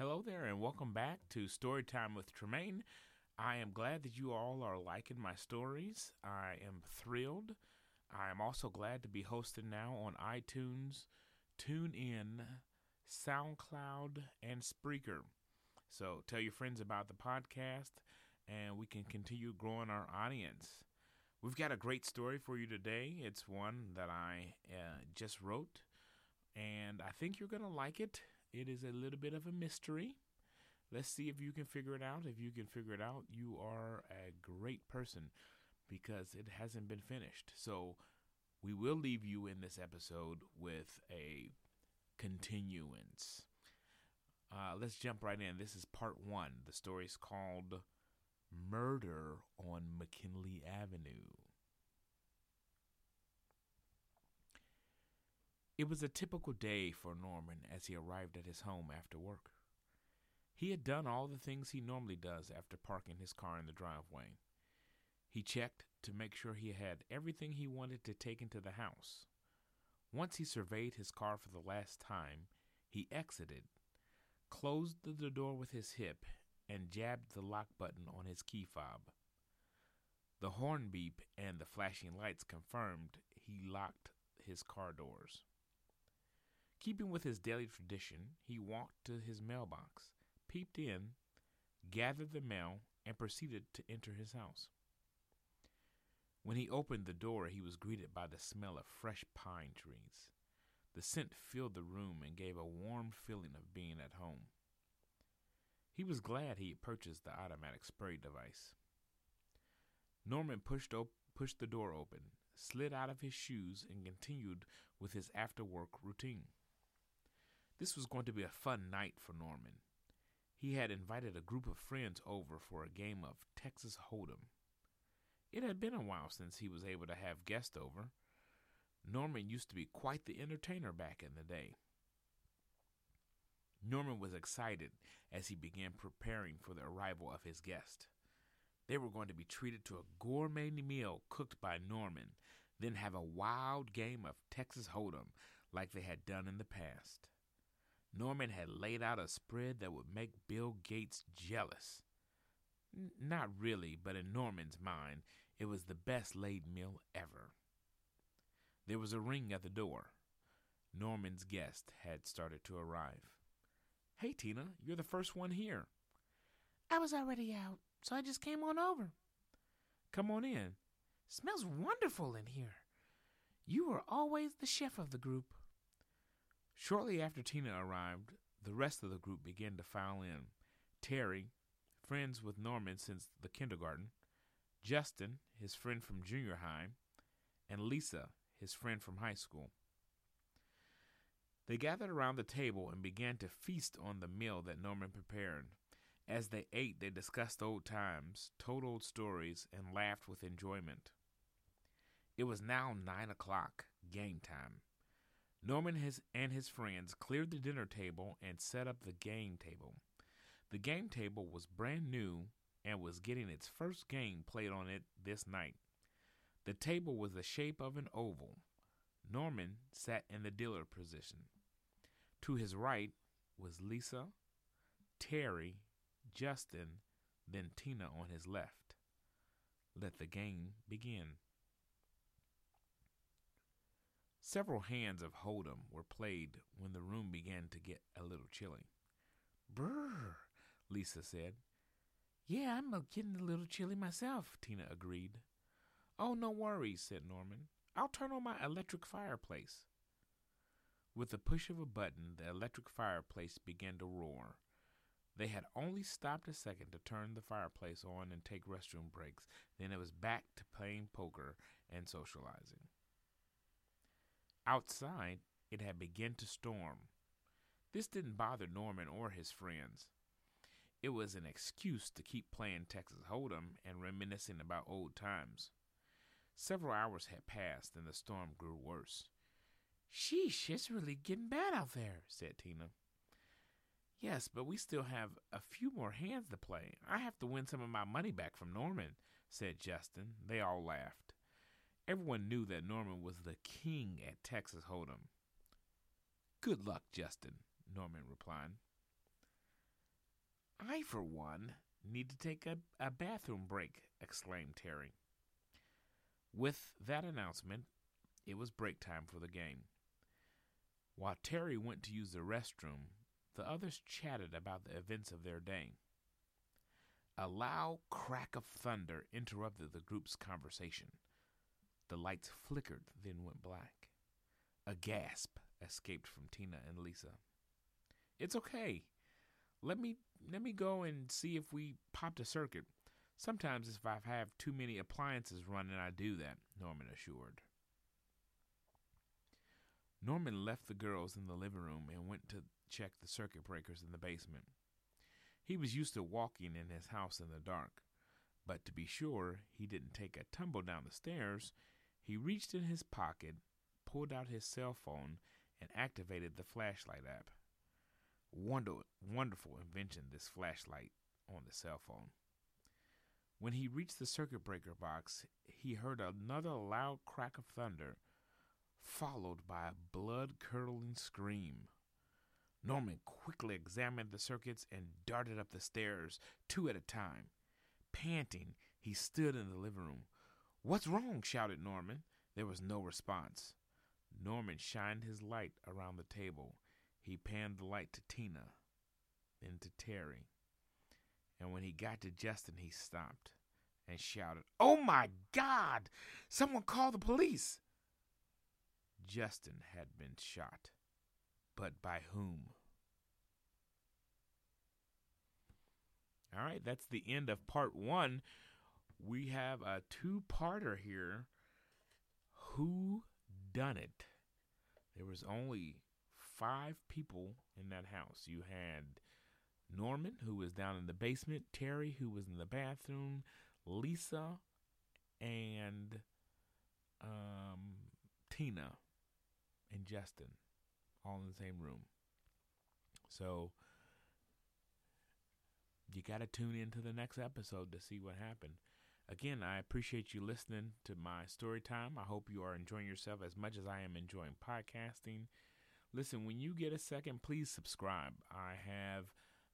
Hello there, and welcome back to Storytime with Tremaine. I am glad that you all are liking my stories. I am thrilled. I am also glad to be hosted now on iTunes, TuneIn, SoundCloud, and Spreaker. So tell your friends about the podcast, and we can continue growing our audience. We've got a great story for you today. It's one that I uh, just wrote, and I think you're going to like it. It is a little bit of a mystery. Let's see if you can figure it out. If you can figure it out, you are a great person because it hasn't been finished. So we will leave you in this episode with a continuance. Uh, let's jump right in. This is part one. The story is called Murder on McKinley Avenue. It was a typical day for Norman as he arrived at his home after work. He had done all the things he normally does after parking his car in the driveway. He checked to make sure he had everything he wanted to take into the house. Once he surveyed his car for the last time, he exited, closed the door with his hip, and jabbed the lock button on his key fob. The horn beep and the flashing lights confirmed he locked his car doors. Keeping with his daily tradition, he walked to his mailbox, peeped in, gathered the mail, and proceeded to enter his house. When he opened the door, he was greeted by the smell of fresh pine trees. The scent filled the room and gave a warm feeling of being at home. He was glad he had purchased the automatic spray device. Norman pushed, op- pushed the door open, slid out of his shoes, and continued with his after work routine. This was going to be a fun night for Norman. He had invited a group of friends over for a game of Texas Hold'em. It had been a while since he was able to have guests over. Norman used to be quite the entertainer back in the day. Norman was excited as he began preparing for the arrival of his guest. They were going to be treated to a gourmet meal cooked by Norman, then have a wild game of Texas Hold'em like they had done in the past. Norman had laid out a spread that would make Bill Gates jealous. N- not really, but in Norman's mind, it was the best laid meal ever. There was a ring at the door. Norman's guest had started to arrive. Hey, Tina, you're the first one here. I was already out, so I just came on over. Come on in. Smells wonderful in here. You were always the chef of the group. Shortly after Tina arrived, the rest of the group began to file in. Terry, friends with Norman since the kindergarten, Justin, his friend from junior high, and Lisa, his friend from high school. They gathered around the table and began to feast on the meal that Norman prepared. As they ate, they discussed old times, told old stories, and laughed with enjoyment. It was now nine o'clock, game time. Norman and his friends cleared the dinner table and set up the game table. The game table was brand new and was getting its first game played on it this night. The table was the shape of an oval. Norman sat in the dealer position. To his right was Lisa, Terry, Justin, then Tina on his left. Let the game begin. Several hands of Hold'em were played when the room began to get a little chilly. Brr, Lisa said. Yeah, I'm getting a little chilly myself, Tina agreed. Oh, no worries, said Norman. I'll turn on my electric fireplace. With the push of a button, the electric fireplace began to roar. They had only stopped a second to turn the fireplace on and take restroom breaks. Then it was back to playing poker and socializing. Outside, it had begun to storm. This didn't bother Norman or his friends. It was an excuse to keep playing Texas Hold'em and reminiscing about old times. Several hours had passed and the storm grew worse. Sheesh, it's really getting bad out there, said Tina. Yes, but we still have a few more hands to play. I have to win some of my money back from Norman, said Justin. They all laughed. Everyone knew that Norman was the king at Texas Hold'em. Good luck, Justin, Norman replied. I, for one, need to take a, a bathroom break, exclaimed Terry. With that announcement, it was break time for the game. While Terry went to use the restroom, the others chatted about the events of their day. A loud crack of thunder interrupted the group's conversation. The lights flickered, then went black. A gasp escaped from Tina and Lisa. It's okay. Let me let me go and see if we popped a circuit. Sometimes if I have too many appliances running, I do that, Norman assured. Norman left the girls in the living room and went to check the circuit breakers in the basement. He was used to walking in his house in the dark, but to be sure he didn't take a tumble down the stairs, he reached in his pocket, pulled out his cell phone, and activated the flashlight app. Wonder, wonderful invention, this flashlight on the cell phone. When he reached the circuit breaker box, he heard another loud crack of thunder, followed by a blood curdling scream. Norman quickly examined the circuits and darted up the stairs, two at a time. Panting, he stood in the living room. What's wrong? shouted Norman. There was no response. Norman shined his light around the table. He panned the light to Tina, then to Terry. And when he got to Justin, he stopped and shouted, Oh my God! Someone call the police! Justin had been shot. But by whom? All right, that's the end of part one. We have a two parter here. Who done it? There was only five people in that house. You had Norman, who was down in the basement, Terry, who was in the bathroom, Lisa, and um, Tina and Justin, all in the same room. So you got to tune into the next episode to see what happened. Again, I appreciate you listening to my story time. I hope you are enjoying yourself as much as I am enjoying podcasting. Listen, when you get a second, please subscribe. I have,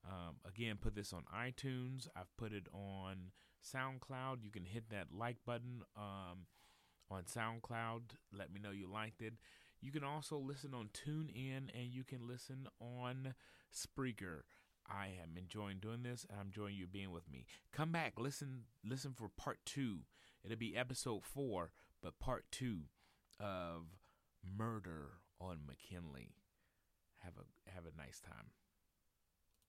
um, again, put this on iTunes. I've put it on SoundCloud. You can hit that like button um, on SoundCloud. Let me know you liked it. You can also listen on TuneIn and you can listen on Spreaker. I am enjoying doing this and I'm enjoying you being with me. Come back, listen listen for part 2. It'll be episode 4, but part 2 of Murder on McKinley. Have a have a nice time.